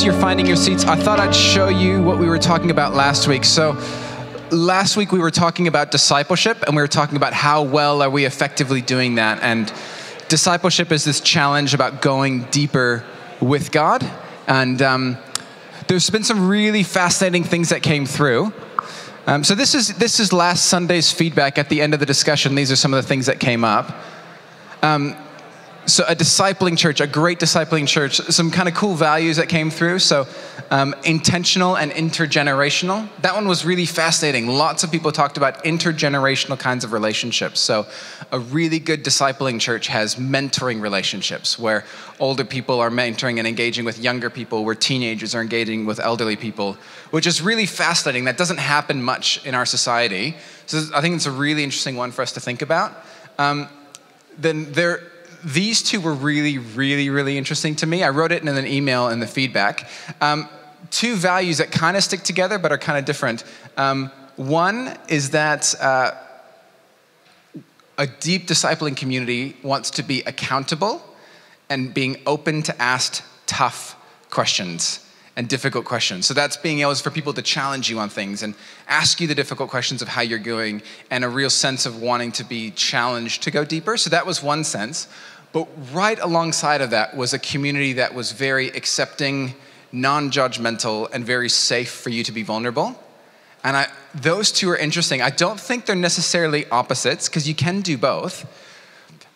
as you're finding your seats, I thought I'd show you what we were talking about last week. So, last week we were talking about discipleship and we were talking about how well are we effectively doing that. And discipleship is this challenge about going deeper with God. And um, there's been some really fascinating things that came through. Um, so this is this is last Sunday's feedback at the end of the discussion. These are some of the things that came up. Um, so a discipling church, a great discipling church, some kind of cool values that came through. So um, intentional and intergenerational. That one was really fascinating. Lots of people talked about intergenerational kinds of relationships. So a really good discipling church has mentoring relationships where older people are mentoring and engaging with younger people, where teenagers are engaging with elderly people, which is really fascinating. That doesn't happen much in our society. So I think it's a really interesting one for us to think about. Um, then there these two were really, really, really interesting to me. I wrote it in an email in the feedback. Um, two values that kind of stick together but are kind of different. Um, one is that uh, a deep discipling community wants to be accountable and being open to ask tough questions and difficult questions. So that's being able for people to challenge you on things and ask you the difficult questions of how you're going and a real sense of wanting to be challenged to go deeper. So that was one sense. But right alongside of that was a community that was very accepting, non judgmental, and very safe for you to be vulnerable. And I, those two are interesting. I don't think they're necessarily opposites because you can do both.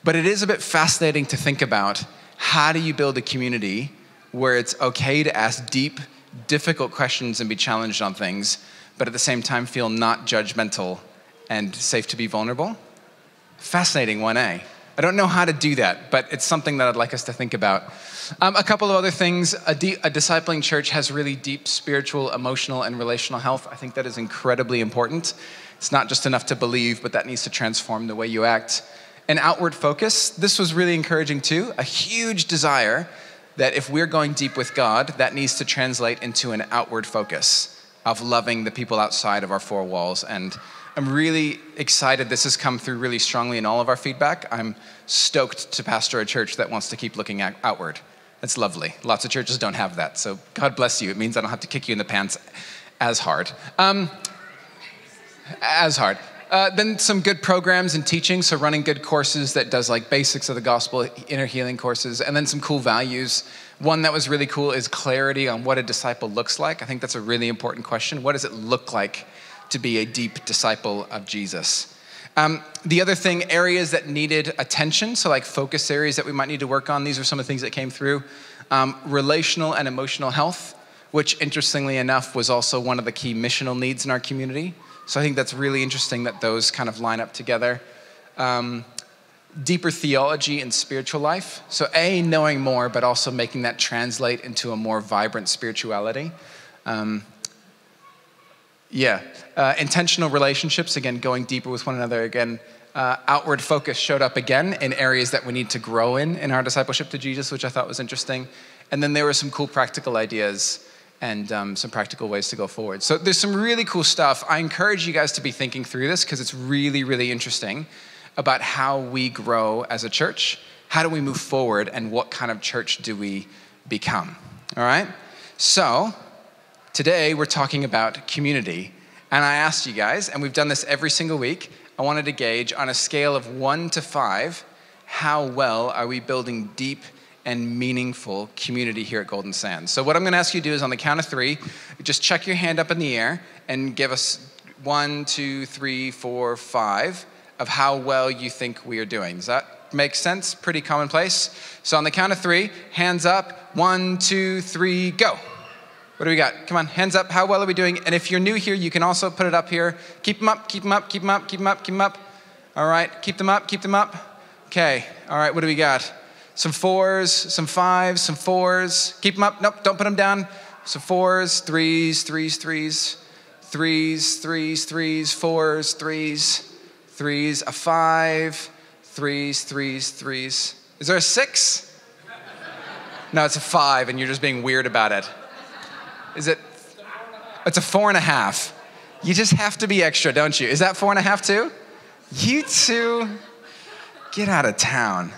But it is a bit fascinating to think about how do you build a community where it's okay to ask deep, difficult questions and be challenged on things, but at the same time feel not judgmental and safe to be vulnerable? Fascinating 1A. I don't know how to do that, but it's something that I'd like us to think about. Um, a couple of other things. A, a, discipling church has really deep spiritual, emotional, and relational health. I think that is incredibly important. It's not just enough to believe, but that needs to transform the way you act. An outward focus. This was really encouraging too. A huge desire that if we're going deep with God, that needs to translate into an outward focus of loving the people outside of our four walls and I'm really excited this has come through really strongly in all of our feedback. I'm stoked to pastor a church that wants to keep looking outward. That's lovely. Lots of churches don't have that. So God bless you. It means I don't have to kick you in the pants as hard. Um, as hard. Uh, then some good programs and teaching, so running good courses that does like basics of the gospel, inner healing courses, and then some cool values. One that was really cool is clarity on what a disciple looks like. I think that's a really important question. What does it look like to be a deep disciple of Jesus. Um, the other thing, areas that needed attention, so like focus areas that we might need to work on, these are some of the things that came through. Um, relational and emotional health, which interestingly enough was also one of the key missional needs in our community. So I think that's really interesting that those kind of line up together. Um, deeper theology and spiritual life. So, A, knowing more, but also making that translate into a more vibrant spirituality. Um, yeah. Uh, intentional relationships, again, going deeper with one another. Again, uh, outward focus showed up again in areas that we need to grow in in our discipleship to Jesus, which I thought was interesting. And then there were some cool practical ideas and um, some practical ways to go forward. So there's some really cool stuff. I encourage you guys to be thinking through this because it's really, really interesting about how we grow as a church. How do we move forward and what kind of church do we become? All right? So, Today, we're talking about community. And I asked you guys, and we've done this every single week, I wanted to gauge on a scale of one to five, how well are we building deep and meaningful community here at Golden Sands? So, what I'm going to ask you to do is on the count of three, just chuck your hand up in the air and give us one, two, three, four, five of how well you think we are doing. Does that make sense? Pretty commonplace. So, on the count of three, hands up. One, two, three, go. What do we got? Come on, hands up. How well are we doing? And if you're new here, you can also put it up here. Keep them up, keep them up, keep them up, keep them up, keep them up. All right, keep them up, keep them up. Okay, all right, what do we got? Some fours, some fives, some fours. Keep them up. Nope, don't put them down. Some fours, threes, threes, threes, threes, threes, threes, fours, threes, threes, a five, threes, threes, threes. Is there a six? No, it's a five, and you're just being weird about it. Is it? It's a four and a half. You just have to be extra, don't you? Is that four and a half too? You two, get out of town.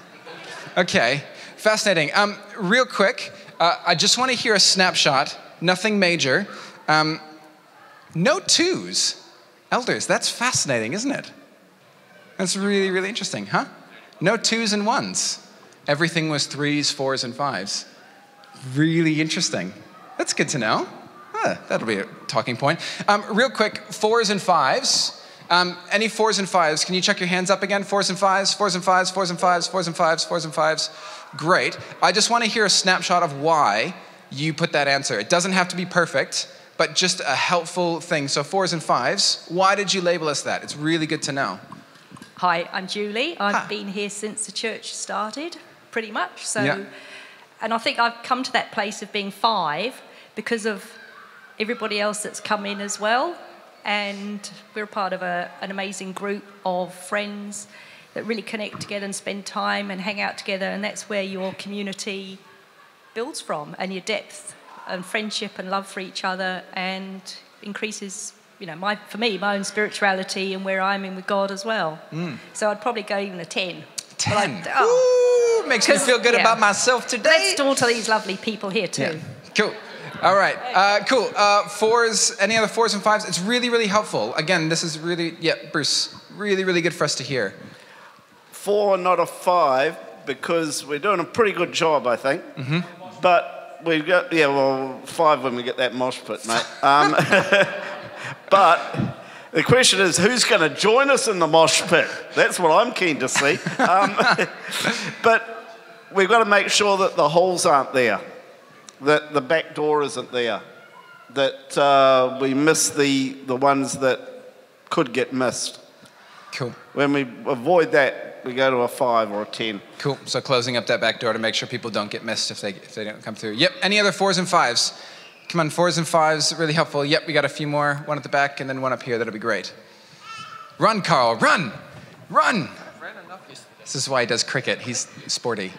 Okay, fascinating. Um, real quick, Uh, I just want to hear a snapshot, nothing major. Um, no twos. Elders, that's fascinating, isn't it? That's really, really interesting, huh? No twos and ones. Everything was threes, fours, and fives. Really interesting. That's good to know. Ah, that'll be a talking point. Um, real quick, fours and fives. Um, any fours and fives? Can you check your hands up again? Fours and fives, fours and fives, fours and fives, fours and fives, fours and fives. Great. I just want to hear a snapshot of why you put that answer. It doesn't have to be perfect, but just a helpful thing. So, fours and fives, why did you label us that? It's really good to know. Hi, I'm Julie. I've Hi. been here since the church started, pretty much. So, Yeah. and I think I've come to that place of being five because of everybody else that's come in as well. And we're part of a, an amazing group of friends that really connect together and spend time and hang out together. And that's where your community builds from and your depth and friendship and love for each other and increases you know my for me my own spirituality and where i'm in with god as well mm. so i'd probably go even a 10 But I- 10. oh, Ooh, makes me feel good yeah. about myself today. let's talk to these lovely people here too Yeah. Cool. All right. Uh, cool. Uh, fours. Any other fours and fives? It's really, really helpful. Again, this is really, yeah, Bruce. Really, really good for us to hear. four, not a five, because we're doing a pretty good job, I think. But we've got, yeah, well, five when we get that mosh pit, mate. Um, but the question is, who's going to join us in the mosh pit? That's what I'm keen to see. Um, but we've got to make sure that the holes aren't there, that the back door isn't there, that uh, we miss the, the ones that could get missed. Cool. When we avoid that, we go to a five or a ten. Cool. So closing up that back door to make sure people don't get missed if they if they don't come through. Yep. Any other fours and fives? Come on, fours and fives. Really helpful. Yep. We got a few more. One at the back and then one up here. That'll be great. Run, Carl. Run. Run. This is why he does cricket. He's sporty.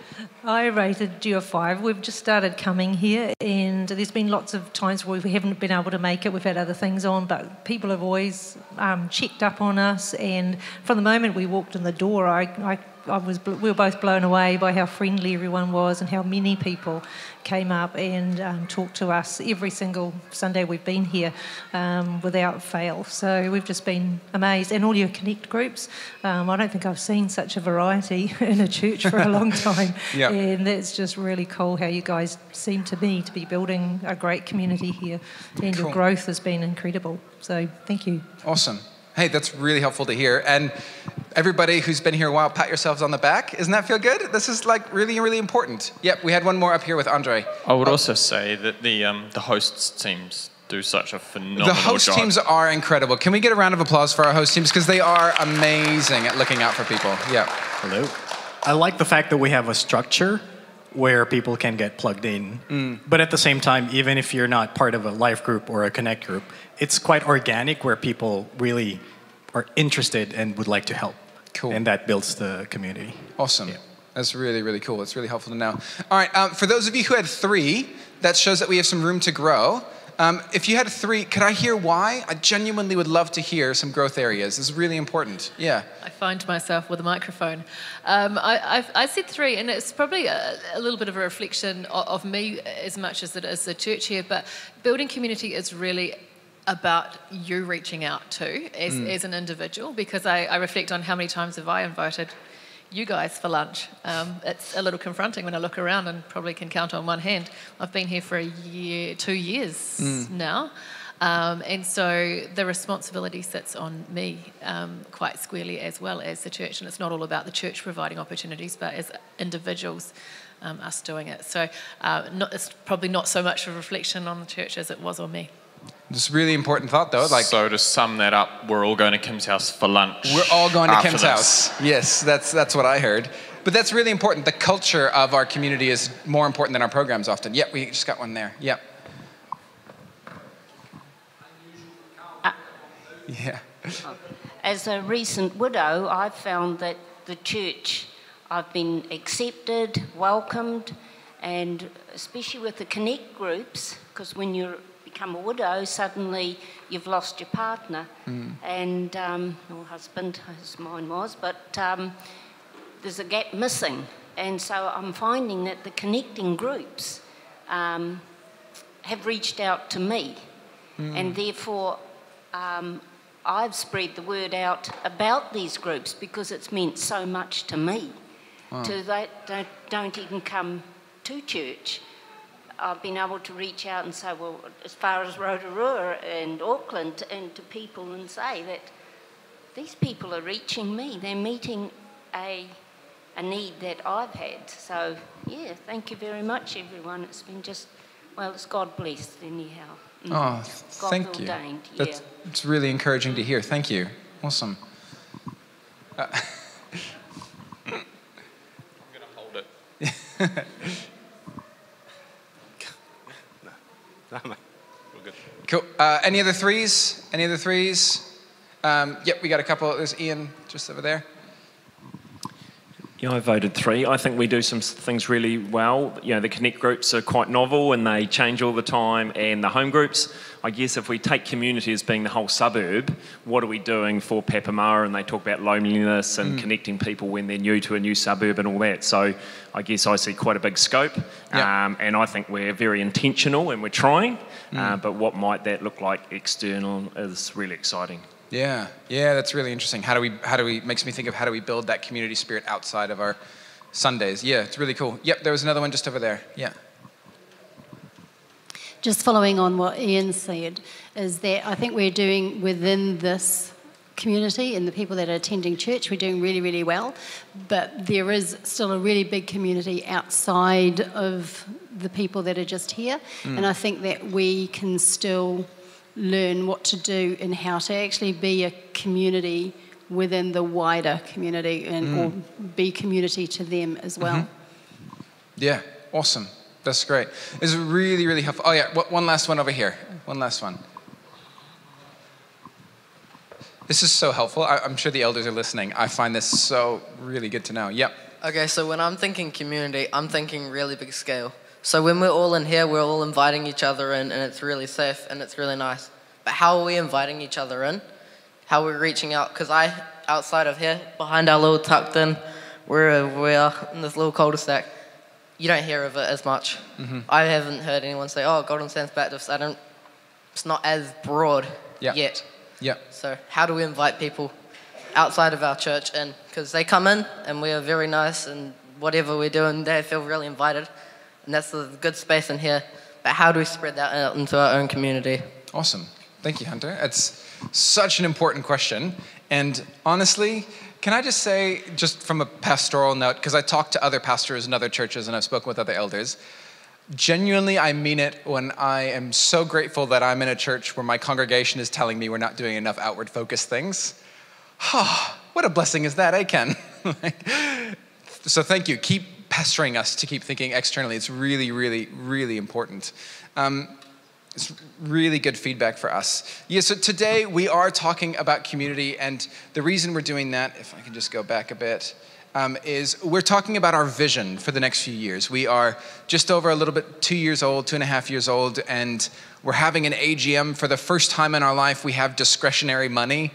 I rated you a five. We've just started coming here, and there's been lots of times where we haven't been able to make it. We've had other things on, but people have always um, checked up on us. And from the moment we walked in the door, I, I, I was we were both blown away by how friendly everyone was and how many people came up and um, talked to us every single Sunday we've been here um, without fail. So we've just been amazed. And all your connect groups, um, I don't think I've seen such a variety in a church for a long time. Yeah. And that's just really cool how you guys seem to me to be building a great community here. And Cool. your growth has been incredible. So thank you. Awesome. Hey, that's really helpful to hear. And everybody who's been here a while, pat yourselves on the back. Doesn't that feel good? This is like really, really important. Yep, we had one more up here with Andre. I would also say that the um, the hosts teams do such a phenomenal job. The host job. teams are incredible. Can we get a round of applause for our host teams? Because they are amazing at looking out for people. Yeah. Hello. I like the fact that we have a structure where people can get plugged in. But at the same time, even if you're not part of a life group or a connect group, it's quite organic where people really are interested and would like to help. Cool. And that builds the community. Awesome. That's really, really cool. It's really helpful to know. All right, um, for those of you who had three, that shows that we have some room to grow. Um, if you had three, could I hear why? I genuinely would love to hear some growth areas. This is really important. Yeah. I find myself with a microphone. Um, I, I've, I said three, and it's probably a, a little bit of a reflection of, of me as much as it is the church here. But building community is really about you reaching out to as, as an individual, because I, I reflect on how many times have I invited you guys for lunch. Um, it's a little confronting when I look around and probably can count on one hand. I've been here for a year, two years now. Um, and so the responsibility sits on me um, quite squarely as well as the church. And it's not all about the church providing opportunities, but as individuals, um, us doing it. So uh, not, it's probably not so much a reflection on the church as it was on me. It's a really important thought, though. Like, so to sum that up, we're all going to Kim's house for lunch. We're all going to Kim's this. house. Yes, that's that's what I heard. But that's really important. The culture of our community is more important than our programs often. Yep, we just got one there. Yep. Yeah. As a recent widow, I've found that the church, I've been accepted, welcomed, and especially with the connect groups, because when you become a widow, suddenly you've lost your partner and um, or husband, as mine was, but um, there's a gap missing, and so I'm finding that the connecting groups um, have reached out to me, and therefore um, I've spread the word out about these groups because it's meant so much to me. To that don't, don't even come to church. I've been able to reach out and say, well, as far as Rotorua and Auckland, and to people and say that these people are reaching me. They're meeting a, a need that I've had. So, yeah, thank you very much, everyone. It's been just, well, it's God blessed, anyhow. Mm. Oh, God thank you. ordained, That's yeah. it's really encouraging to hear. Thank you. Awesome. I'm going to hold it. No, mate. We're good. Cool. Uh, any other threes? Any other threes? Um, yep, we got a couple. There's Ian just over there. Yeah, I voted three. I think we do some things really well. You know, the connect groups are quite novel and they change all the time, and the home groups. I guess if we take community as being the whole suburb, what are we doing for Papamoa? And they talk about loneliness and connecting people when they're new to a new suburb and all that. So I guess I see quite a big scope, Yeah. um, and I think we're very intentional and we're trying. Uh, but what might that look like external is really exciting. Yeah, yeah, that's really interesting. How do we? How do we? Makes me think of how do we build that community spirit outside of our Sundays? Yeah, it's really cool. Yep, there was another one just over there. Yeah. Just following on what Ian said, is that I think we're doing within this community and the people that are attending church, we're doing really, really well. But there is still a really big community outside of the people that are just here. Mm. And I think that we can still learn what to do and how to actually be a community within the wider community and mm. or be community to them as mm-hmm. well. Yeah, awesome. That's great. It's really, really helpful. Oh yeah, wha- one last one over here. One last one. This is so helpful. I, I'm sure the elders are listening. I find this so really good to know. Yep. Okay, so when I'm thinking community, I'm thinking really big scale. So when we're all in here, we're all inviting each other in, and it's really safe and it's really nice. But how are we inviting each other in? How are we reaching out? Because I, outside of here, behind our little tucked in, where we are in this little cul-de-sac, you don't hear of it as much. Mm-hmm. I haven't heard anyone say, "Oh, Golden Sands Baptist." I don't. It's not as broad Yeah. yet. Yep. So how do we invite people outside of our church in? Because they come in and we are very nice and whatever we're doing, they feel really invited, and that's a good space in here. But how do we spread that out into our own community? Awesome. Thank you, Hunter. It's such an important question. And honestly, can I just say, just from a pastoral note, because I talked to other pastors in other churches and I've spoken with other elders, genuinely, I mean it when I am so grateful that I'm in a church where my congregation is telling me we're not doing enough outward focused things. what a blessing is that, eh, Ken? So thank you. Keep pestering us to keep thinking externally. It's really, really, really important. Um, it's really good feedback for us. Yeah, so today we are talking about community, and the reason we're doing that, if I can just go back a bit, um, is we're talking about our vision for the next few years. We are just over a little bit two years old, two and a half years old, and we're having an AGM for the first time in our life. We have discretionary money.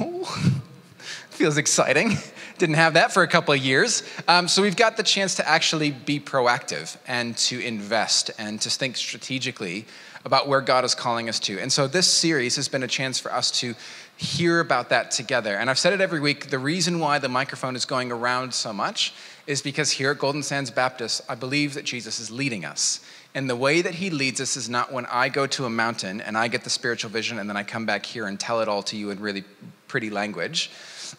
Feels exciting. Didn't have that for a couple of years. Um, so we've got the chance to actually be proactive and to invest and to think strategically about where God is calling us to. And so this series has been a chance for us to hear about that together. And I've said it every week the reason why the microphone is going around so much is because here at Golden Sands Baptist, I believe that Jesus is leading us. And the way that he leads us is not when I go to a mountain and I get the spiritual vision and then I come back here and tell it all to you in really pretty language.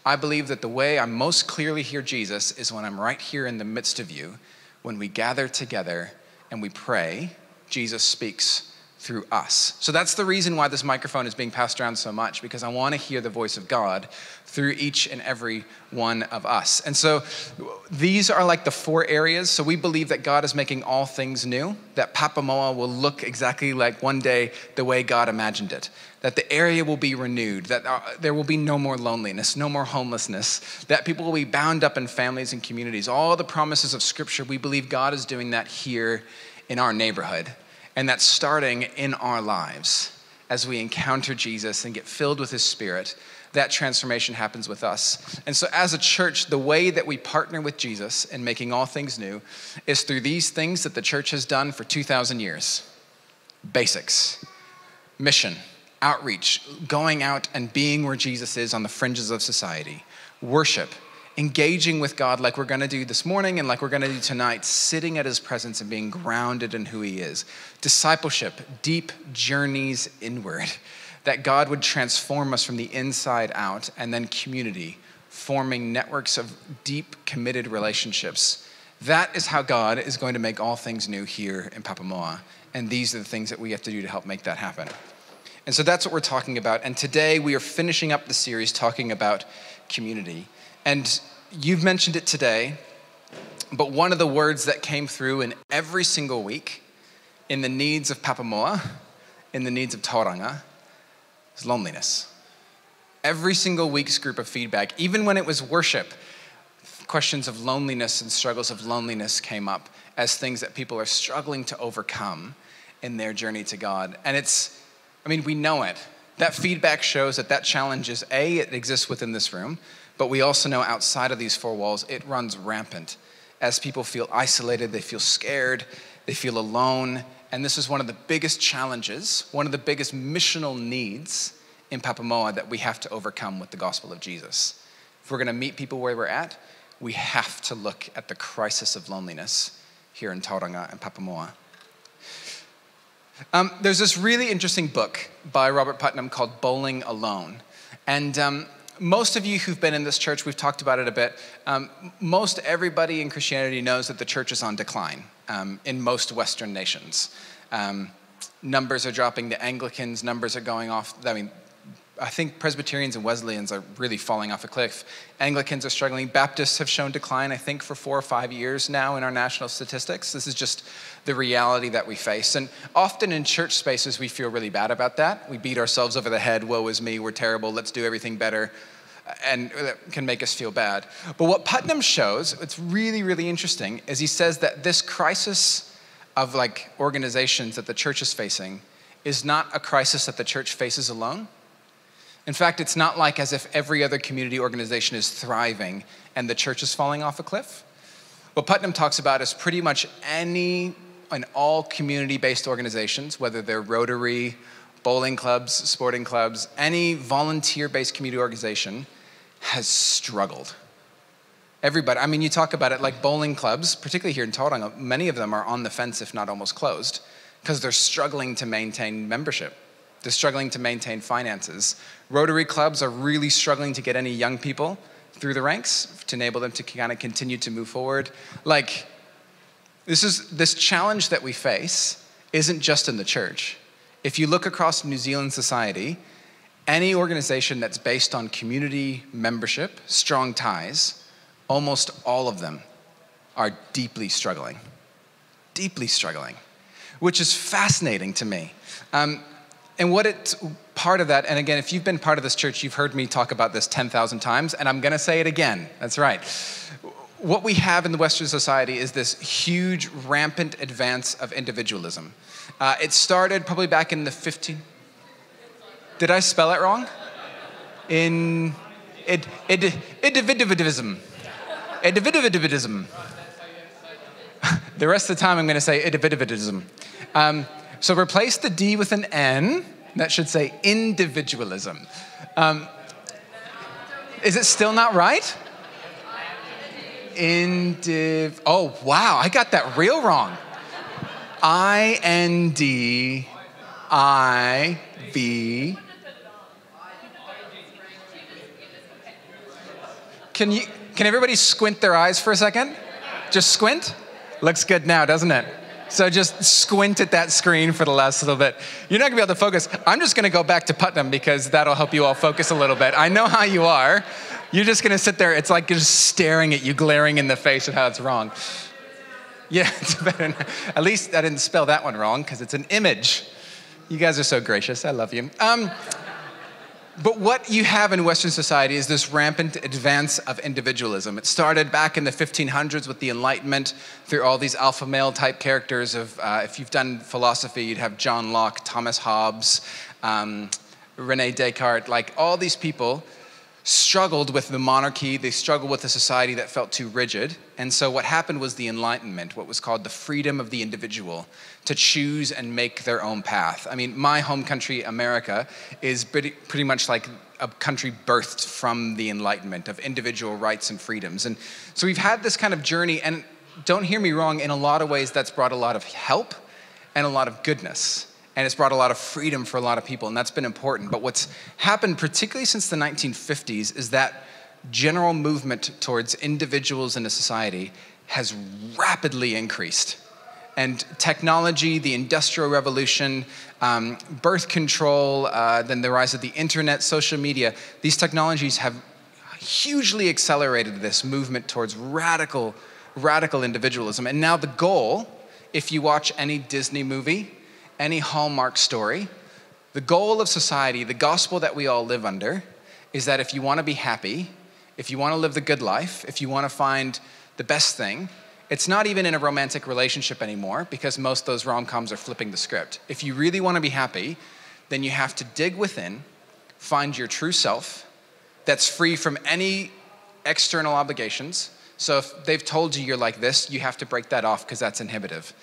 I believe that the way I most clearly hear Jesus is when I'm right here in the midst of you, when we gather together and we pray, Jesus speaks through us. So that's the reason why this microphone is being passed around so much, because I want to hear the voice of God through each and every one of us. And so these are like the four areas. So we believe that God is making all things new, that Papamoa will look exactly like one day the way God imagined it, that the area will be renewed, that uh, there will be no more loneliness, no more homelessness, that people will be bound up in families and communities. All the promises of Scripture, we believe God is doing that here in our neighborhood. And that's starting in our lives as we encounter Jesus and get filled with His Spirit. that transformation happens with us. And so, as a church, the way that we partner with Jesus in making all things new is through these things that the church has done for 2,000 years. Basics, mission, outreach, going out and being where Jesus is on the fringes of society, worship, engaging with God like we're going to do this morning and like we're going to do tonight, sitting at his presence and being grounded in who he is. Discipleship, deep journeys inward, that God would transform us from the inside out, and then community, forming networks of deep, committed relationships. That is how God is going to make all things new here in Papamoa. And these are the things that we have to do to help make that happen. And so that's what we're talking about. And today we are finishing up the series talking about community. And you've mentioned it today, but one of the words that came through in every single week in the needs of Papamoa, in the needs of Tauranga, is loneliness. Every single week's group of feedback, even when it was worship, questions of loneliness and struggles of loneliness came up as things that people are struggling to overcome in their journey to God. And it's, I mean, we know it. That feedback shows that that challenge is A, it exists within this room, but we also know outside of these four walls, it runs rampant. As people feel isolated, they feel scared, they feel alone. And this is one of the biggest challenges, one of the biggest missional needs in Papamoa that we have to overcome with the gospel of Jesus. If we're going to meet people where we're at, we have to look at the crisis of loneliness here in Tauranga and Papamoa. Um, there's this really interesting book by Robert Putnam called Bowling Alone. And um, most of you who've been in this church, we've talked about it a bit. Um, most everybody in Christianity knows that the church is on decline um, in most Western nations. Um, numbers are dropping. The Anglicans' numbers are going off. I mean, I think Presbyterians and Wesleyans are really falling off a cliff. Anglicans are struggling. Baptists have shown decline, I think, for four or five years now in our national statistics. This is just the reality that we face. And often in church spaces, we feel really bad about that. We beat ourselves over the head woe is me, we're terrible, let's do everything better. And that can make us feel bad. But what Putnam shows, it's really, really interesting, is he says that this crisis of like organizations that the church is facing is not a crisis that the church faces alone in fact, it's not like as if every other community organization is thriving and the church is falling off a cliff. What Putnam talks about is pretty much any and all community based organizations, whether they're Rotary, bowling clubs, sporting clubs, any volunteer based community organization has struggled. Everybody, I mean, you talk about it like bowling clubs, particularly here in Tauranga, many of them are on the fence, if not almost closed, because they're struggling to maintain membership. They're struggling to maintain finances. Rotary clubs are really struggling to get any young people through the ranks to enable them to kind of continue to move forward. Like, this is this challenge that we face isn't just in the church. If you look across New Zealand society, any organization that's based on community membership, strong ties, almost all of them are deeply struggling. Deeply struggling, which is fascinating to me. Um, and what it's part of that, and again, if you've been part of this church, you've heard me talk about this 10,000 times, and I'm going to say it again. That's right. What we have in the Western society is this huge, rampant advance of individualism. Uh, it started probably back in the 15. Did I spell it wrong? In id, id, individualism. Individualism. the rest of the time, I'm going to say individualism. Um, so replace the D with an N. That should say individualism. Um, is it still not right? Indiv. Oh, wow, I got that real wrong. I N D I V. Can you can everybody squint their eyes for a second? Just squint? Looks good now, doesn't it? So just squint at that screen for the last little bit. You're not gonna be able to focus. I'm just gonna go back to Putnam because that'll help you all focus a little bit. I know how you are. You're just gonna sit there, it's like you're just staring at you, glaring in the face of how it's wrong. Yeah, it's better. At least I didn't spell that one wrong because it's an image. You guys are so gracious. I love you. Um, but what you have in Western society is this rampant advance of individualism. It started back in the 1500s with the Enlightenment through all these alpha male type characters. Of uh, if you've done philosophy, you'd have John Locke, Thomas Hobbes, um, Rene Descartes, like all these people struggled with the monarchy, they struggled with a society that felt too rigid. And so what happened was the Enlightenment, what was called the freedom of the individual to choose and make their own path. I mean, my home country, America, is pretty, pretty much like a country birthed from the Enlightenment of individual rights and freedoms. And so we've had this kind of journey, and don't hear me wrong, in a lot of ways that's brought a lot of help and a lot of goodness and it's brought a lot of freedom for a lot of people, and that's been important. But what's happened, particularly since the 1950s, is that general movement towards individuals in a society has rapidly increased. And technology, the Industrial Revolution, um, birth control, uh, then the rise of the internet, social media, these technologies have hugely accelerated this movement towards radical, radical individualism. And now the goal, if you watch any Disney movie, any Hallmark story, the goal of society, the gospel that we all live under, is that if you want to be happy, if you want to live the good life, if you want to find the best thing, it's not even in a romantic relationship anymore because most those rom coms are flipping the script. If you really want to be happy, then you have to dig within, find your true self that's free from any external obligations. So if they've told you you're like this, you have to break that off because that's inhibitive.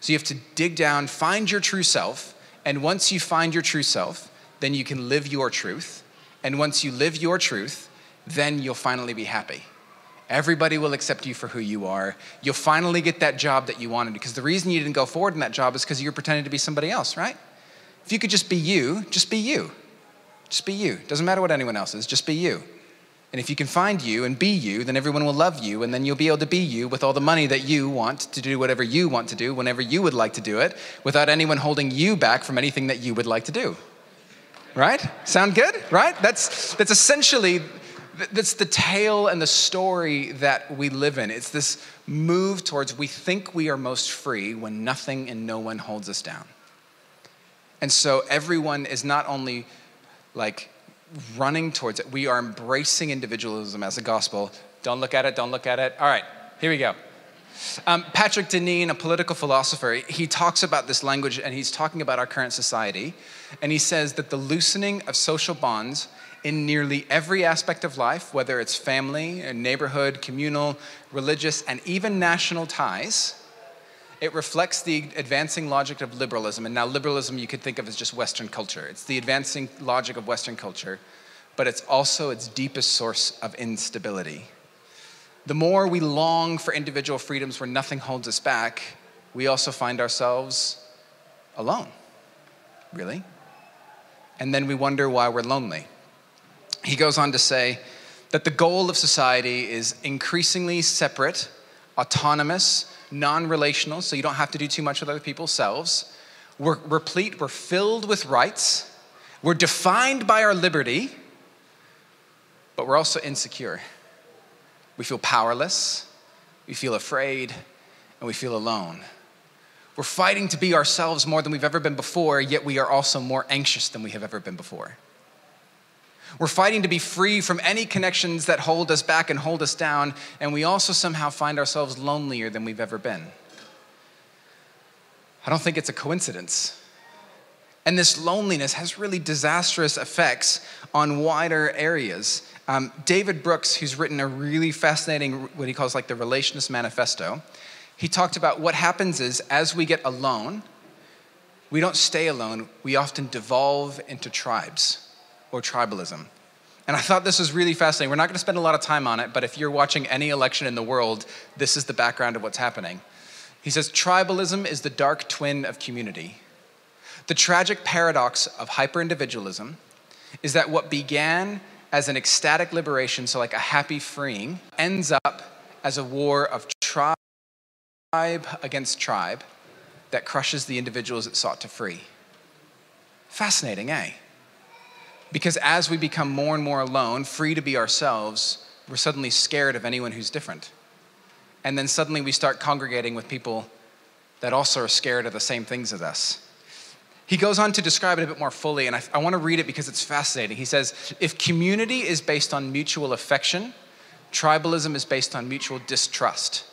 So you have to dig down, find your true self, and once you find your true self, then you can live your truth. And once you live your truth, then you'll finally be happy. Everybody will accept you for who you are. You'll finally get that job that you wanted because the reason you didn't go forward in that job is because you were pretending to be somebody else, right? If you could just be you, just be you. Just be you. Doesn't matter what anyone else is, just be you. And if you can find you and be you, then everyone will love you, and then you'll be able to be you with all the money that you want to do whatever you want to do whenever you would like to do it, without anyone holding you back from anything that you would like to do. Right? Sound good? Right? That's, that's essentially that's the tale and the story that we live in. It's this move towards we think we are most free when nothing and no one holds us down. And so everyone is not only like running towards it. We are embracing individualism as a gospel. Don't look at it, don't look at it. All right, here we go. Um, Patrick Deneen, a political philosopher, he talks about this language and he's talking about our current society. And he says that the loosening of social bonds in nearly every aspect of life, whether it's family, uh, neighborhood, communal, religious, and even national ties, it reflects the advancing logic of liberalism. And now, liberalism you could think of as just Western culture. It's the advancing logic of Western culture, but it's also its deepest source of instability. The more we long for individual freedoms where nothing holds us back, we also find ourselves alone. Really? And then we wonder why we're lonely. He goes on to say that the goal of society is increasingly separate, autonomous, non relational, so you don't have to do too much with other people's selves. We're replete, we're filled with rights. We're defined by our liberty, but we're also insecure. We feel powerless, we feel afraid, and we feel alone. We're fighting to be ourselves more than we've ever been before, yet we are also more anxious than we have ever been before. We're fighting to be free from any connections that hold us back and hold us down, and we also somehow find ourselves lonelier than we've ever been. I don't think it's a coincidence. And this loneliness has really disastrous effects on wider areas. Um, David Brooks, who's written a really fascinating, what he calls like the Relationist Manifesto, he talked about what happens is as we get alone, we don't stay alone, we often devolve into tribes or tribalism. And I thought this was really fascinating. We're not going to spend a lot of time on it, but if you're watching any election in the world, this is the background of what's happening. He says tribalism is the dark twin of community. The tragic paradox of hyperindividualism is that what began as an ecstatic liberation, so like a happy freeing, ends up as a war of tribe against tribe that crushes the individuals it sought to free. Fascinating, eh? Because as we become more and more alone, free to be ourselves, we're suddenly scared of anyone who's different. And then suddenly we start congregating with people that also are scared of the same things as us. He goes on to describe it a bit more fully, and I, I want to read it because it's fascinating. He says If community is based on mutual affection, tribalism is based on mutual distrust.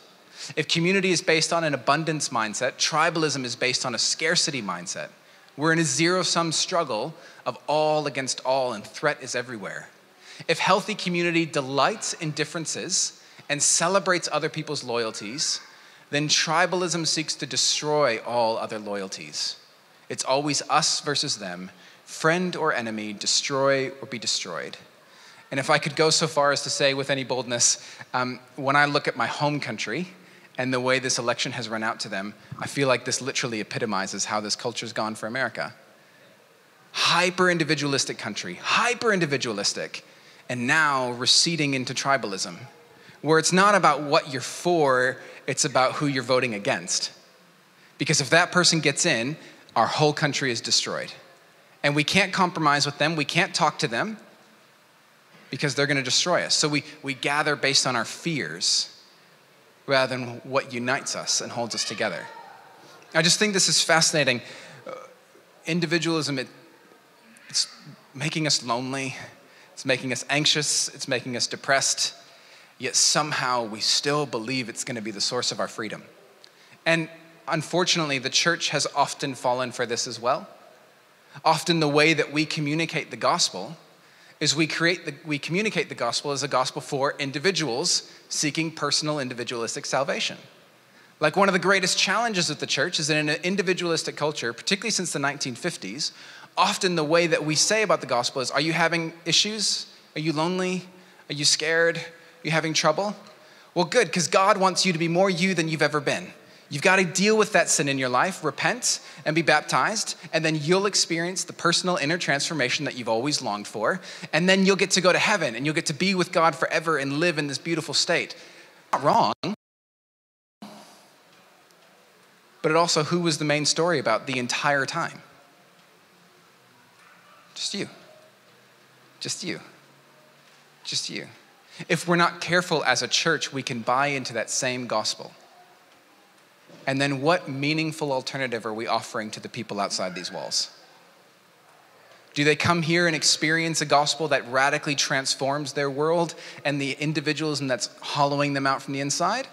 If community is based on an abundance mindset, tribalism is based on a scarcity mindset. We're in a zero sum struggle of all against all, and threat is everywhere. if healthy community delights in differences and celebrates other people's loyalties, then tribalism seeks to destroy all other loyalties. It's always us versus them, friend or enemy, destroy or be destroyed. And if I could go so far as to say with any boldness, um, when I look at my home country and the way this election has run out to them, I feel like this literally epitomizes how this culture's gone for America. Hyper individualistic country, hyper individualistic, and now receding into tribalism, where it's not about what you're for, it's about who you're voting against. Because if that person gets in, our whole country is destroyed. And we can't compromise with them, we can't talk to them because they're to destroy us. So we, we gather based on our fears rather than what unites us and holds us together. I just think this is fascinating. Uh, individualism, it, it's making us lonely, it's making us anxious, it's making us depressed, yet somehow we still believe it's going to be the source of our freedom. And unfortunately, the church has often fallen for this as well. Often, the way that we communicate the gospel is we, create the, we communicate the gospel as a gospel for individuals seeking personal individualistic salvation. Like one of the greatest challenges of the church is that in an individualistic culture, particularly since the 1950s, often the way that we say about the gospel is Are you having issues? Are you lonely? Are you scared? Are you having trouble? Well, good, because God wants you to be more you than you've ever been. You've got to deal with that sin in your life, repent, and be baptized, and then you'll experience the personal inner transformation that you've always longed for. And then you'll get to go to heaven and you'll get to be with God forever and live in this beautiful state. Not wrong. But it also, who was the main story about the entire time? Just you. Just you. Just you. If we're not careful as a church, we can buy into that same gospel. And then what meaningful alternative are we offering to the people outside these walls? Do they come here and experience a gospel that radically transforms their world and the individualism that's hollowing them out from the inside?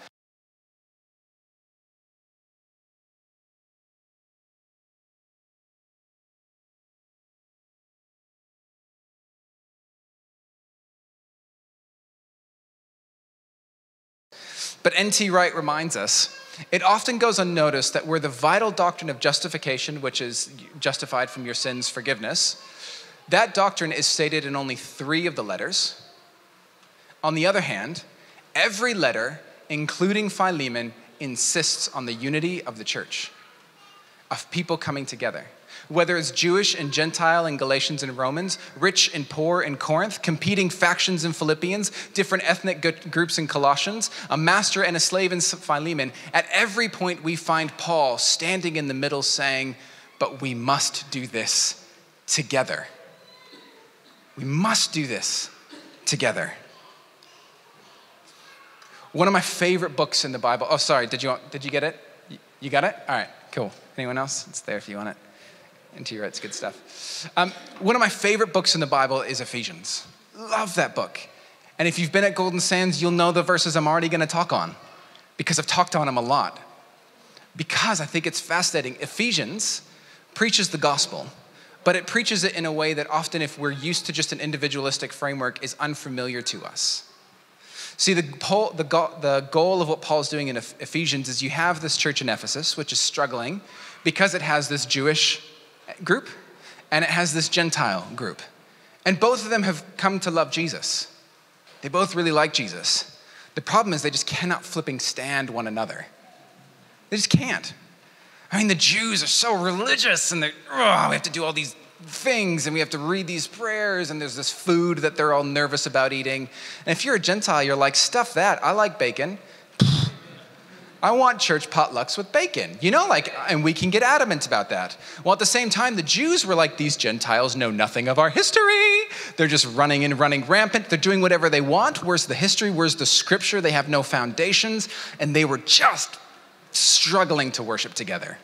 But N.T. Wright reminds us it often goes unnoticed that where the vital doctrine of justification, which is justified from your sins, forgiveness, that doctrine is stated in only three of the letters. On the other hand, every letter, including Philemon, insists on the unity of the church, of people coming together whether it's Jewish and Gentile in Galatians and Romans, rich and poor in Corinth, competing factions in Philippians, different ethnic groups in Colossians, a master and a slave in Philemon, at every point we find Paul standing in the middle saying, But we must do this together. We must do this together. One of my favorite books in the Bible. Oh, sorry, did you, did you get it? You got it? All right, cool. Anyone else? It's there if you want it into your it's good stuff. Um, one of my favorite books in the Bible is Ephesians. Love that book. And if you've been at Golden Sands, you'll know the verses I'm already going to talk on because I've talked on them a lot. Because I think it's fascinating. Ephesians preaches the gospel, but it preaches it in a way that often, if we're used to just an individualistic framework, is unfamiliar to us. See, the, the, the goal of what Paul's doing in Ephesians is you have this church in Ephesus, which is struggling because it has this Jewish group and it has this Gentile group. And both of them have come to love Jesus. They both really like Jesus. The problem is they just cannot flipping stand one another. They just can't. I mean, the Jews are so religious and they're, oh, we have to do all these things and we have to read these prayers and there's this food that they're all nervous about eating. And if you're a Gentile, you're like, stuff that. I like bacon. I want church potlucks with bacon. You know, like, and we can get adamant about that. Well, at the same time, the Jews were like, these Gentiles know nothing of our history. They're just running and running rampant. They're doing whatever they want. Where's the history? Where's the scripture? They have no foundations. And they were just struggling to worship together.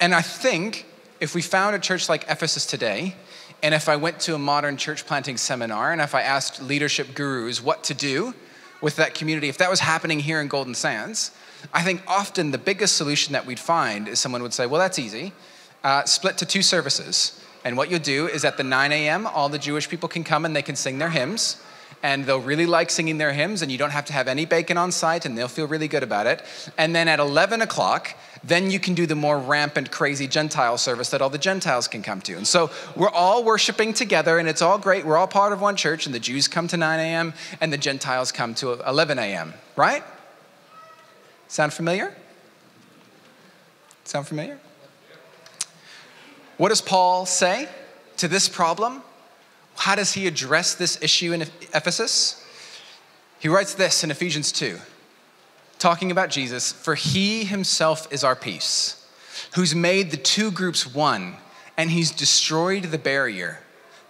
And I think if we found a church like Ephesus today, and if I went to a modern church planting seminar, and if I asked leadership gurus what to do, with that community, if that was happening here in Golden Sands, I think often the biggest solution that we'd find is someone would say, well, that's easy. Uh, split to two services. And what you'll do is at the 9 a.m., all the Jewish people can come and they can sing their hymns. And they'll really like singing their hymns, and you don't have to have any bacon on site, and they'll feel really good about it. And then at 11 o'clock, then you can do the more rampant, crazy Gentile service that all the Gentiles can come to. And so we're all worshiping together, and it's all great. We're all part of one church, and the Jews come to 9 a.m., and the Gentiles come to 11 a.m., right? Sound familiar? Sound familiar? What does Paul say to this problem? How does he address this issue in Ephesus? He writes this in Ephesians 2, talking about Jesus For he himself is our peace, who's made the two groups one, and he's destroyed the barrier,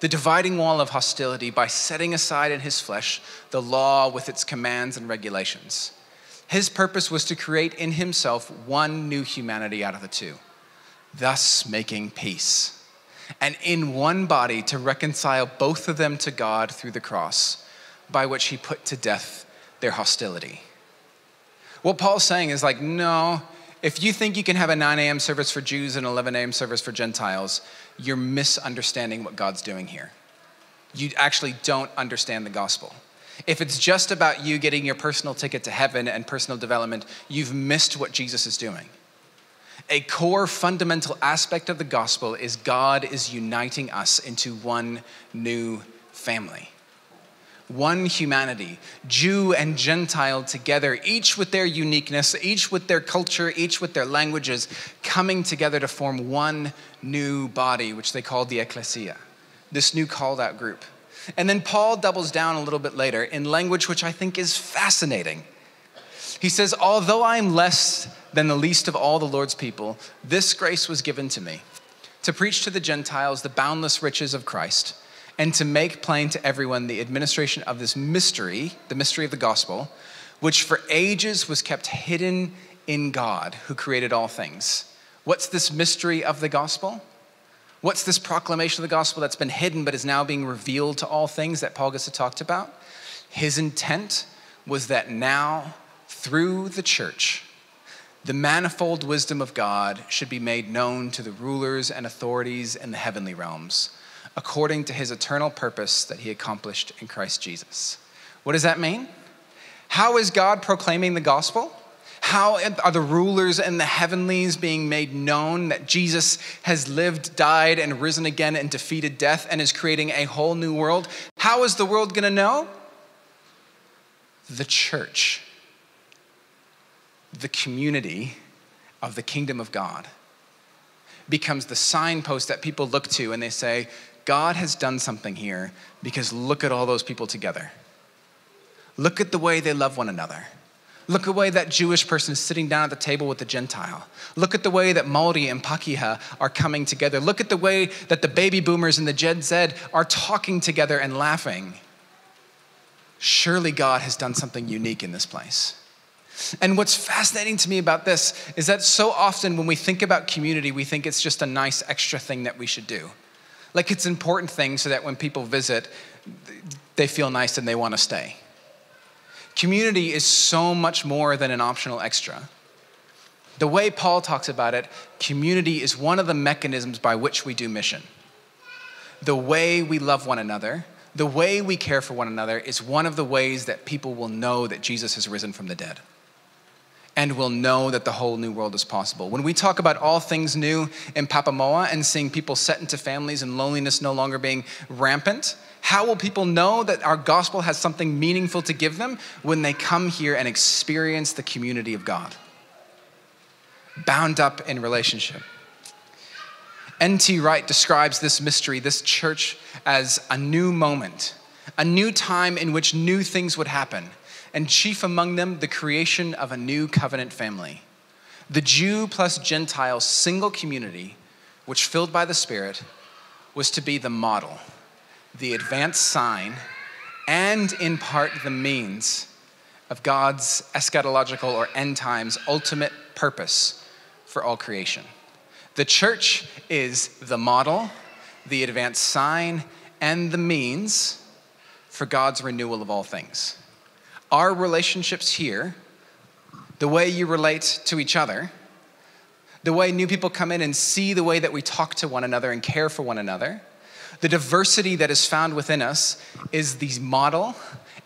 the dividing wall of hostility, by setting aside in his flesh the law with its commands and regulations. His purpose was to create in himself one new humanity out of the two, thus making peace and in one body to reconcile both of them to God through the cross, by which he put to death their hostility. What Paul's saying is like, no, if you think you can have a 9 a.m. service for Jews and 11 a.m. service for Gentiles, you're misunderstanding what God's doing here. You actually don't understand the gospel. If it's just about you getting your personal ticket to heaven and personal development, you've missed what Jesus is doing a core fundamental aspect of the gospel is God is uniting us into one new family. One humanity, Jew and Gentile together, each with their uniqueness, each with their culture, each with their languages, coming together to form one new body, which they call the ecclesia, this new called out group. And then Paul doubles down a little bit later in language which I think is fascinating. He says, Although I am less than the least of all the Lord's people, this grace was given to me to preach to the Gentiles the boundless riches of Christ and to make plain to everyone the administration of this mystery, the mystery of the gospel, which for ages was kept hidden in God who created all things. What's this mystery of the gospel? What's this proclamation of the gospel that's been hidden but is now being revealed to all things that Paul gets to talk about? His intent was that now, through the church, the manifold wisdom of God should be made known to the rulers and authorities in the heavenly realms, according to his eternal purpose that he accomplished in Christ Jesus. What does that mean? How is God proclaiming the gospel? How are the rulers in the heavenlies being made known that Jesus has lived, died, and risen again and defeated death and is creating a whole new world? How is the world going to know? The church the community of the kingdom of God becomes the signpost that people look to and they say, God has done something here because look at all those people together. Look at the way they love one another. Look at the way that Jewish person is sitting down at the table with the Gentile. Look at the way that Maori and Pakeha are coming together. Look at the way that the baby boomers and the Gen Z are talking together and laughing. Surely God has done something unique in this place. And what's fascinating to me about this is that so often when we think about community, we think it's just a nice extra thing that we should do. Like it's an important thing so that when people visit, they feel nice and they want to stay. Community is so much more than an optional extra. The way Paul talks about it, community is one of the mechanisms by which we do mission. The way we love one another, the way we care for one another is one of the ways that people will know that Jesus has risen from the dead and will know that the whole new world is possible. When we talk about all things new in Papamoa and seeing people set into families and loneliness no longer being rampant, how will people know that our gospel has something meaningful to give them when they come here and experience the community of God? Bound up in relationship. N.T. Wright describes this mystery, this church, as a new moment, a new time in which new things would happen and chief among them the creation of a new covenant family. The Jew plus Gentile single community, which filled by the Spirit, was to be the model, the advanced sign, and in part the means of God's eschatological or end times ultimate purpose for all creation. The church is the model, the advanced sign, and the means for God's renewal of all things our relationships here, the way you relate to each other, the way new people come in and see the way that we talk to one another and care for one another. The diversity that is found within us is the model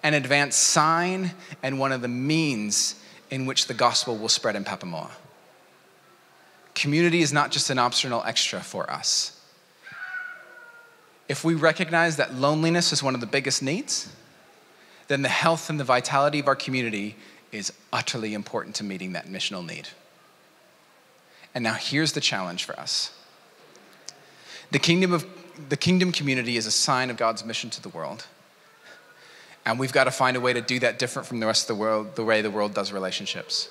and advanced sign and one of the means in which the gospel will spread in Papamoa. Community is not just an optional extra for us. If we recognize that loneliness is one of the biggest needs, then the health and the vitality of our community is utterly important to meeting that missional need. And now here's the challenge for us. The kingdom of the kingdom community is a sign of God's mission to the world. And we've got to find a way to do that different from the rest of the world, the way the world does relationships.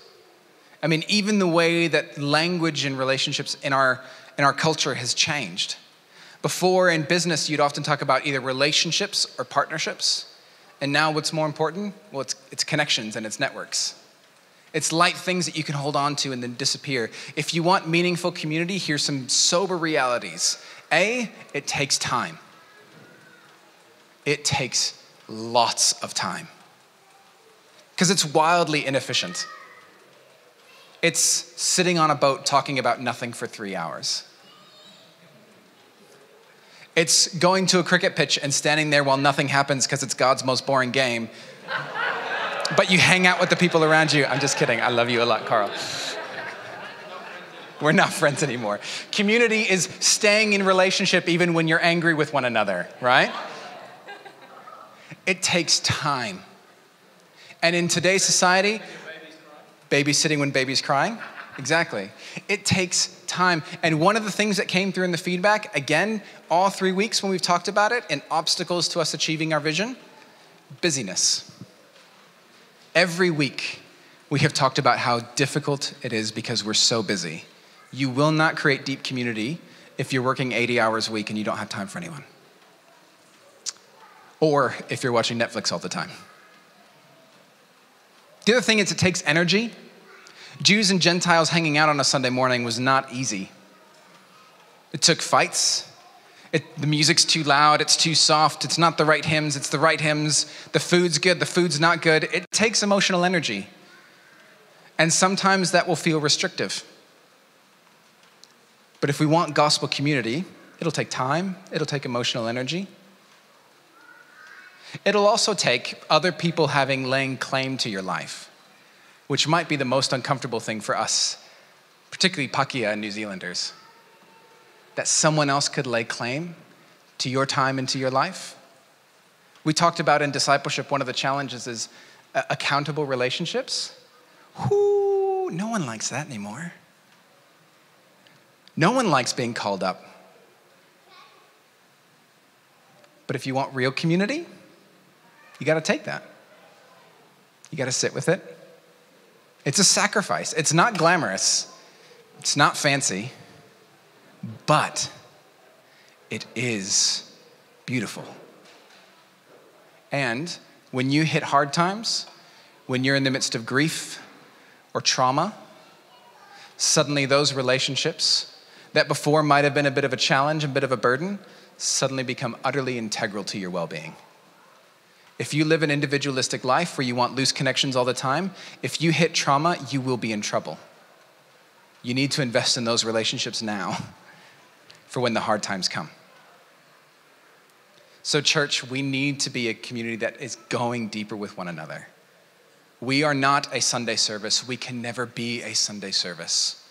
I mean, even the way that language and relationships in our, in our culture has changed. Before in business, you'd often talk about either relationships or partnerships. And now, what's more important? Well, it's, it's connections and it's networks. It's light things that you can hold on to and then disappear. If you want meaningful community, here's some sober realities. A, it takes time. It takes lots of time because it's wildly inefficient. It's sitting on a boat talking about nothing for three hours. It's going to a cricket pitch and standing there while nothing happens because it's God's most boring game. but you hang out with the people around you. I'm just kidding. I love you a lot, Carl. We're not friends anymore. Community is staying in relationship even when you're angry with one another, right? It takes time. And in today's society, babysitting when baby's crying, exactly. It takes time. And one of the things that came through in the feedback, again, all three weeks when we've talked about it, and obstacles to us achieving our vision busyness. Every week, we have talked about how difficult it is because we're so busy. You will not create deep community if you're working 80 hours a week and you don't have time for anyone. Or if you're watching Netflix all the time. The other thing is, it takes energy. Jews and Gentiles hanging out on a Sunday morning was not easy. It took fights. It, the music's too loud, it's too soft, it's not the right hymns, it's the right hymns. The food's good, the food's not good. It takes emotional energy. And sometimes that will feel restrictive. But if we want gospel community, it'll take time, it'll take emotional energy. It'll also take other people having laying claim to your life, which might be the most uncomfortable thing for us, particularly Pakeha and New Zealanders. That someone else could lay claim to your time and to your life. We talked about in discipleship, one of the challenges is uh, accountable relationships. Whoo, no one likes that anymore. No one likes being called up. But if you want real community, you got to take that. You got to sit with it. It's a sacrifice. It's not glamorous, it's not fancy, but it is beautiful. And when you hit hard times, when you're in the midst of grief or trauma, suddenly those relationships that before might have been a bit of a challenge, a bit of a burden, suddenly become utterly integral to your well being. If you live an individualistic life where you want loose connections all the time, if you hit trauma, you will be in trouble. You need to invest in those relationships now for when the hard times come. So, church, we need to be a community that is going deeper with one another. We are not a Sunday service. We can never be a Sunday service.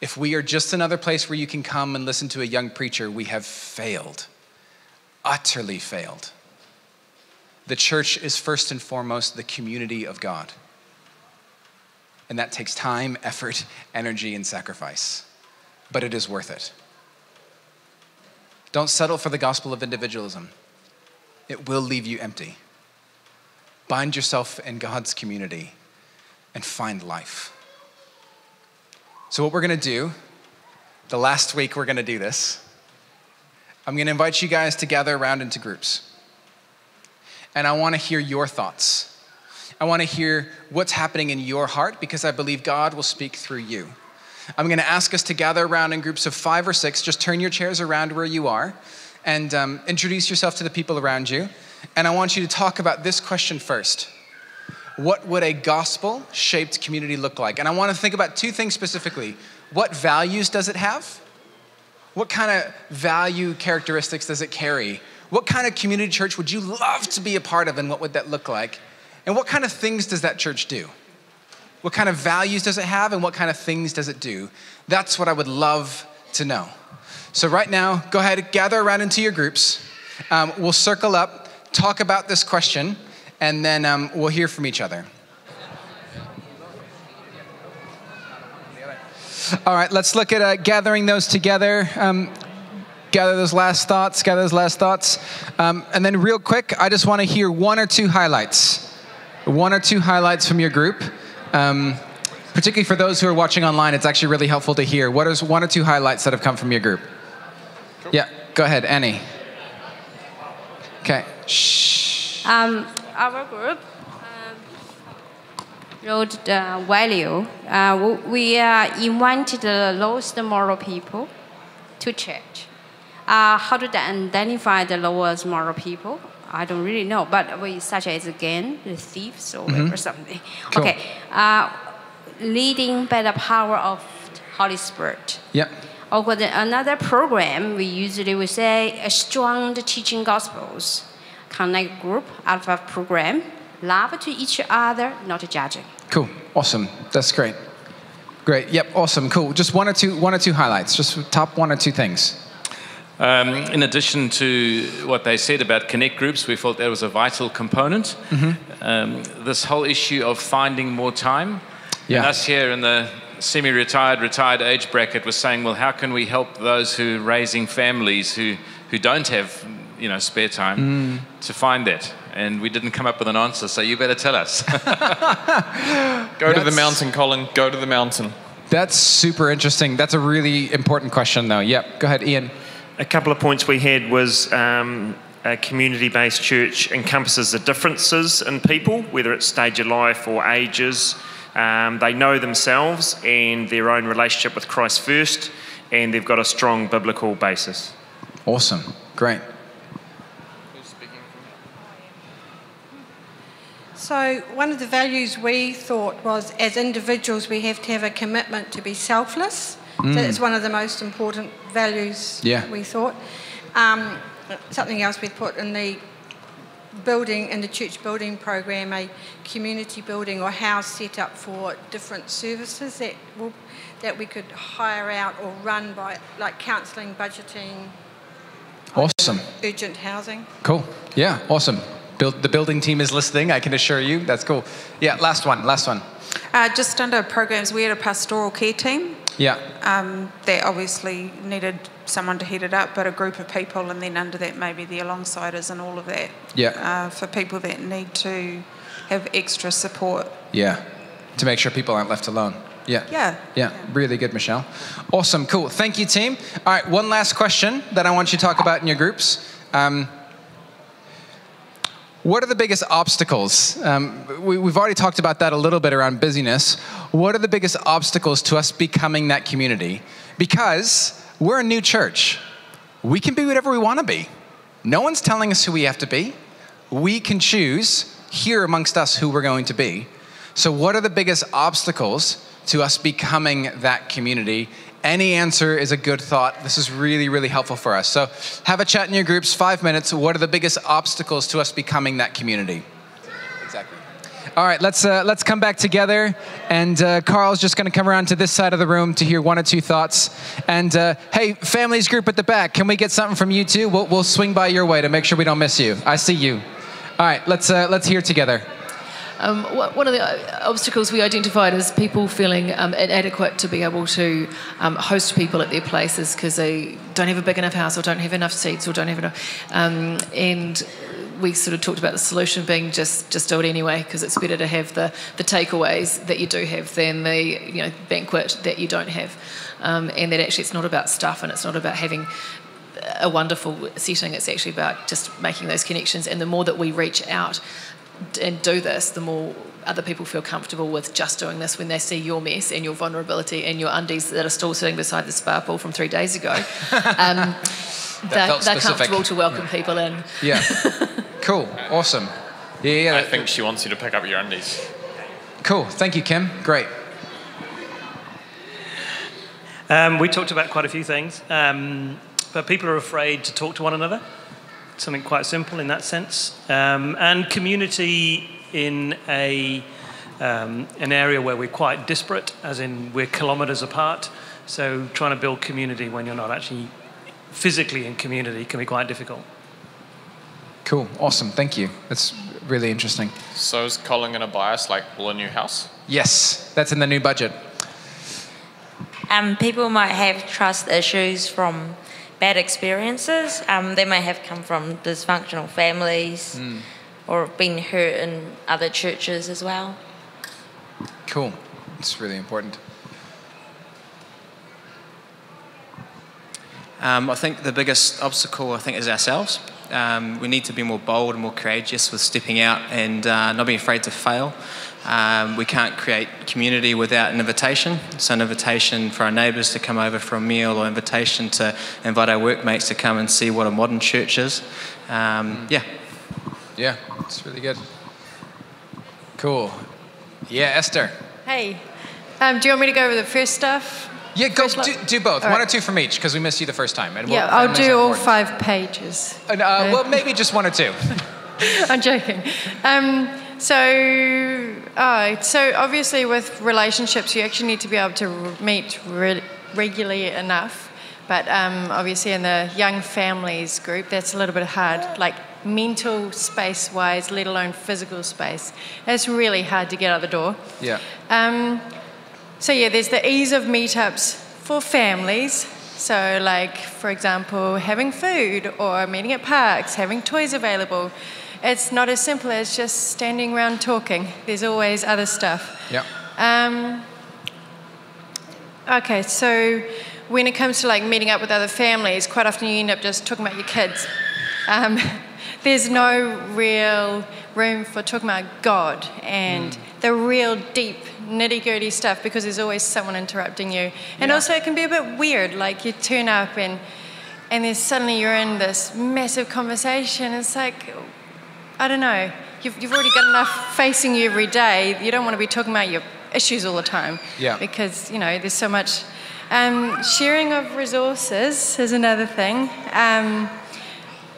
If we are just another place where you can come and listen to a young preacher, we have failed, utterly failed. The church is first and foremost the community of God. And that takes time, effort, energy, and sacrifice. But it is worth it. Don't settle for the gospel of individualism, it will leave you empty. Bind yourself in God's community and find life. So, what we're going to do, the last week we're going to do this, I'm going to invite you guys to gather around into groups and I want to hear your thoughts. I want to hear what's happening in your heart because I believe God will speak through you. I'm going to ask us to gather around in groups of five or six. Just turn your chairs around where you are and um, introduce yourself to the people around you. And I want you to talk about this question first what would a gospel shaped community look like? And I want to think about two things specifically. What values does it have? What kind of value characteristics does it carry? What kind of community church would you love to be a part of, and what would that look like? And what kind of things does that church do? What kind of values does it have, and what kind of things does it do? That's what I would love to know. So, right now, go ahead, gather around into your groups. Um, we'll circle up, talk about this question, and then um, we'll hear from each other. All right, let's look at uh, gathering those together. Um, gather those last thoughts, gather those last thoughts. Um, and then, real quick, I just want to hear one or two highlights. One or two highlights from your group. Um, particularly for those who are watching online, it's actually really helpful to hear. What is one or two highlights that have come from your group? Yeah, go ahead, Annie. Okay. Shh. Um, our group um, wrote the value. Uh, we uh, invited the lowest moral people to church. Uh, how to identify the lowest moral people? I don't really know, but we such as again the thieves or, Mhm. or something. Cool. Okay, uh, leading by the power of Holy Spirit. Yep. Or another program, we usually we say a strong teaching gospels, connect group alpha program, love to each other, not judging. Cool. Awesome. That's great. Great. Yep. Awesome. Cool. Just one or two, one or two highlights. Just top one or two things. Um, in addition to what they said about connect groups, we felt that was a vital component. Um, this whole issue of finding more time. Yeah. And us here in the semi-retired, retired age bracket was saying, well, how can we help those who are raising families who, who don't have, you know, spare time Mm. to find that? And we didn't come up with an answer, so you better tell us. Go to the mountain, Colin. Go to the mountain. That's super interesting. That's a really important question, though. Yep. Go ahead, Ian. A couple of points we had was um, a community based church encompasses the differences in people, whether it's stage of life or ages. Um, they know themselves and their own relationship with Christ first, and they've got a strong biblical basis. Awesome. Great. So, one of the values we thought was as individuals, we have to have a commitment to be selfless. Mm. So, that's one of the most important values Yeah. we thought. Um, something else we put in the building, in the church building program, a community building or house set up for different services that, will, that we could hire out or run by, like counselling, budgeting, Awesome. urgent housing. Cool. Yeah. Awesome. Build, the building team is listening. I can assure you. That's cool. Yeah. Last one. Last one. Uh, just under programs, we had a pastoral care team Yeah. um, that obviously needed someone to head it up, but a group of people, and then under that, maybe the alongsiders and all of that. Yeah. Uh, for people that need to have extra support. Yeah. To make sure people aren't left alone. Yeah. Yeah. Yeah, really good, Michelle. Awesome, cool. Thank you, team. All right, one last question that I want you to talk about in your groups. Um, what are the biggest obstacles? Um, we, we've already talked about that a little bit around busyness. What are the biggest obstacles to us becoming that community? Because we're a new church. We can be whatever we want to be. No one's telling us who we have to be. We can choose here amongst us who we're going to be. So, what are the biggest obstacles to us becoming that community? Any answer is a good thought. This is really, really helpful for us. So, have a chat in your groups, five minutes. What are the biggest obstacles to us becoming that community? Exactly. All right, let's uh, let's come back together, and uh, Carl's just going to come around to this side of the room to hear one or two thoughts. And uh, hey, families group at the back, can we get something from you too? We'll, we'll swing by your way to make sure we don't miss you. I see you. All right, let's uh, let's hear together. Um, one of the uh, obstacles we identified is people feeling um, inadequate to be able to um, host people at their places because they don't have a big enough house or don't have enough seats or don't have enough. Um, and we sort of talked about the solution being just just do it anyway because it's better to have the, the takeaways that you do have than the you know banquet that you don't have. Um, and that actually it's not about stuff and it's not about having a wonderful setting. It's actually about just making those connections. And the more that we reach out and do this, the more other people feel comfortable with just doing this when they see your mess and your vulnerability and your undies that are still sitting beside the spa pool from three days ago. Um, they're, felt they're specific. comfortable to welcome people in. Yeah. cool. Awesome. Yeah, yeah. I think she wants you to pick up your undies. Cool. Thank you, Kim. Great. Um, we talked about quite a few things, um, but people are afraid to talk to one another. Something quite simple in that sense. Um, and community in a, um, an area where we're quite disparate, as in we're kilometres apart. So trying to build community when you're not actually physically in community can be quite difficult. Cool. Awesome. Thank you. That's really interesting. So is Colin going to buy us like all a new house? Yes, that's in the new budget. Um, people might have trust issues from bad experiences. Um, they may have come from dysfunctional families Mm. or been hurt in other churches as well. Cool. It's really important. Um, I think the biggest obstacle, I think, is ourselves. Um, we need to be more bold and more courageous with stepping out and uh, not being afraid to fail. Um, we can't create community without an invitation. So, an invitation for our neighbours to come over for a meal, or invitation to invite our workmates to come and see what a modern church is. Um, yeah. Yeah, it's really good. Cool. Yeah, Esther. Hey, um, do you want me to go over the first stuff? Yeah, go do, do both. All One right. or two from each because we missed you the first time. And Yeah, we'll- I'll do all important. five pages. And, uh, well, maybe just one or two. I'm joking. Um, so, oh, so obviously with relationships, you actually need to be able to meet re- regularly enough. But um, obviously in the young families group, that's a little bit hard. Like mental space wise, let alone physical space. It's really hard to get out the door. Yeah. Um, so yeah, there's the ease of meetups for families. So like, for example, having food or meeting at parks, having toys available. It's not as simple as just standing around talking. There's always other stuff. Yeah. Um, okay, so when it comes to like meeting up with other families, quite often you end up just talking about your kids. Um, there's no real room for talking about God and the real deep nitty gritty stuff because there's always someone interrupting you. And Yeah. also, it can be a bit weird. Like you turn up and and then suddenly you're in this massive conversation. It's like, I don't know. You've, you've already got enough facing you every day. You don't want to be talking about your issues all the time. Yeah. Because, you know, there's so much. Um, sharing of resources is another thing. Um,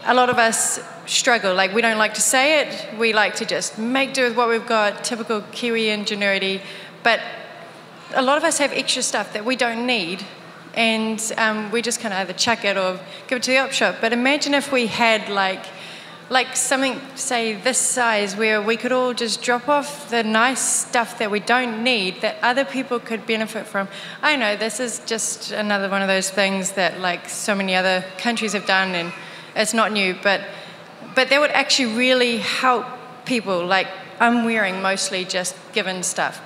a lot of us struggle. Like, we don't like to say it. We like to just make do with what we've got, typical Kiwi ingenuity. But a lot of us have extra stuff that we don't need. And um, we just kind of either chuck it or give it to the op shop. But imagine if we had like, like something, say, this size, where we could all just drop off the nice stuff that we don't need that other people could benefit from. I know this is just another one of those things that like so many other countries have done, and it's not new, but but that would actually really help people. Like I'm wearing mostly just given stuff.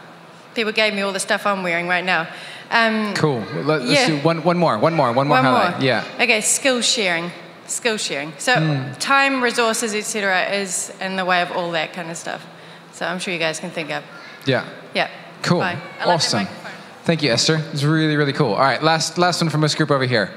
People gave me all the stuff I'm wearing right now. Um, Cool. Let, us Yeah. do one, one more, one more, one more One highlight. more. Yeah. Okay, skill sharing. Skill sharing. So Mm. time, resources, etc., is in the way of all that kind of stuff. So I'm sure you guys can think of. Yeah. Yeah. Cool. Bye. I like that awesome. Thank you, Esther. It's really, really cool. All right, last last one from this group over here.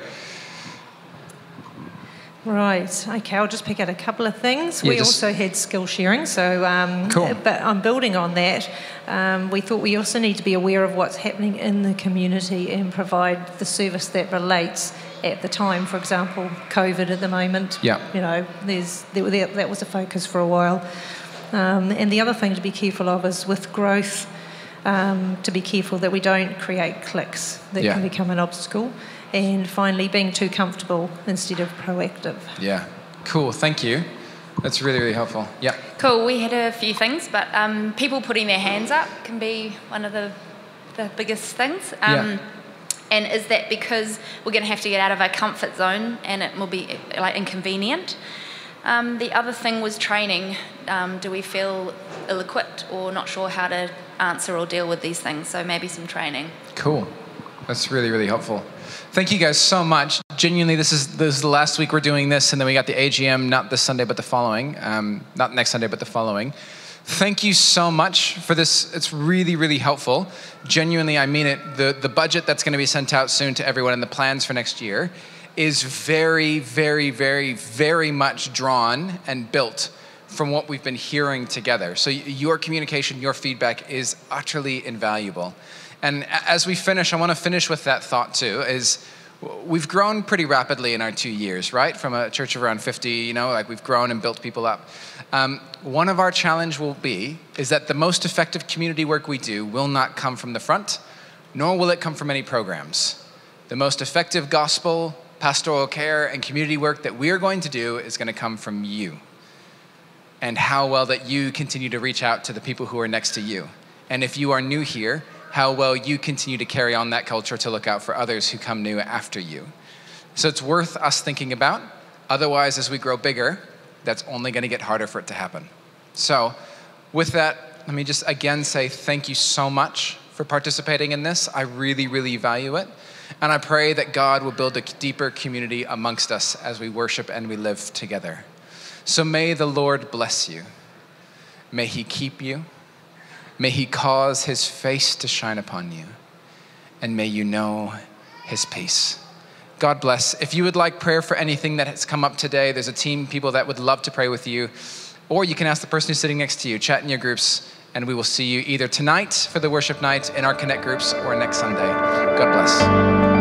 Right. Okay. I'll just pick out a couple of things. Yeah, we just- also had skill sharing, so um, Cool. But I'm building on that. Um, we thought we also need to be aware of what's happening in the community and provide the service that relates at the time. For example, COVID at the moment. Yeah. You know, there's there, there, that was a focus for a while. Um, and the other thing to be careful of is with growth. Um, to be careful that we don't create clicks that Yeah. can become an obstacle. And finally, being too comfortable instead of proactive. Yeah. Cool. Thank you. That's really, really helpful. Yeah. Cool. We had a few things, but um, people putting their hands up can be one of the the biggest things. Um, Yeah. And is that because we're going to have to get out of our comfort zone and it will be like inconvenient? Um, the other thing was training. Um, do we feel ill-equipped or not sure how to answer or deal with these things? So maybe some training. Cool. That's really, really helpful. Thank you guys so much. Genuinely, this is this is the last week we're doing this, and then we got the AGM not this Sunday but the following. Um, not next Sunday but the following. Thank you so much for this. It's really, really helpful. Genuinely, I mean it. The the budget that's going to be sent out soon to everyone and the plans for next year is very, very, very, very much drawn and built from what we've been hearing together. So, your communication, your feedback is utterly invaluable. And as we finish, I want to finish with that thought too is we've grown pretty rapidly in our two years, right? From a church of around 50, you know, like we've grown and built people up. Um, one of our challenge will be is that the most effective community work we do will not come from the front, nor will it come from any programs. The most effective gospel, pastoral care, and community work that we are going to do is going to come from you. And how well that you continue to reach out to the people who are next to you. And if you are new here, how well you continue to carry on that culture to look out for others who come new after you. So it's worth us thinking about. Otherwise, as we grow bigger, that's only going to get harder for it to happen. So, with that, let me just again say thank you so much for participating in this. I really, really value it. And I pray that God will build a deeper community amongst us as we worship and we live together. So may the Lord bless you. May he keep you. May he cause his face to shine upon you. And may you know his peace. God bless. If you would like prayer for anything that has come up today, there's a team people that would love to pray with you. Or you can ask the person who's sitting next to you, chat in your groups, and we will see you either tonight for the worship night in our Connect groups or next Sunday. God bless.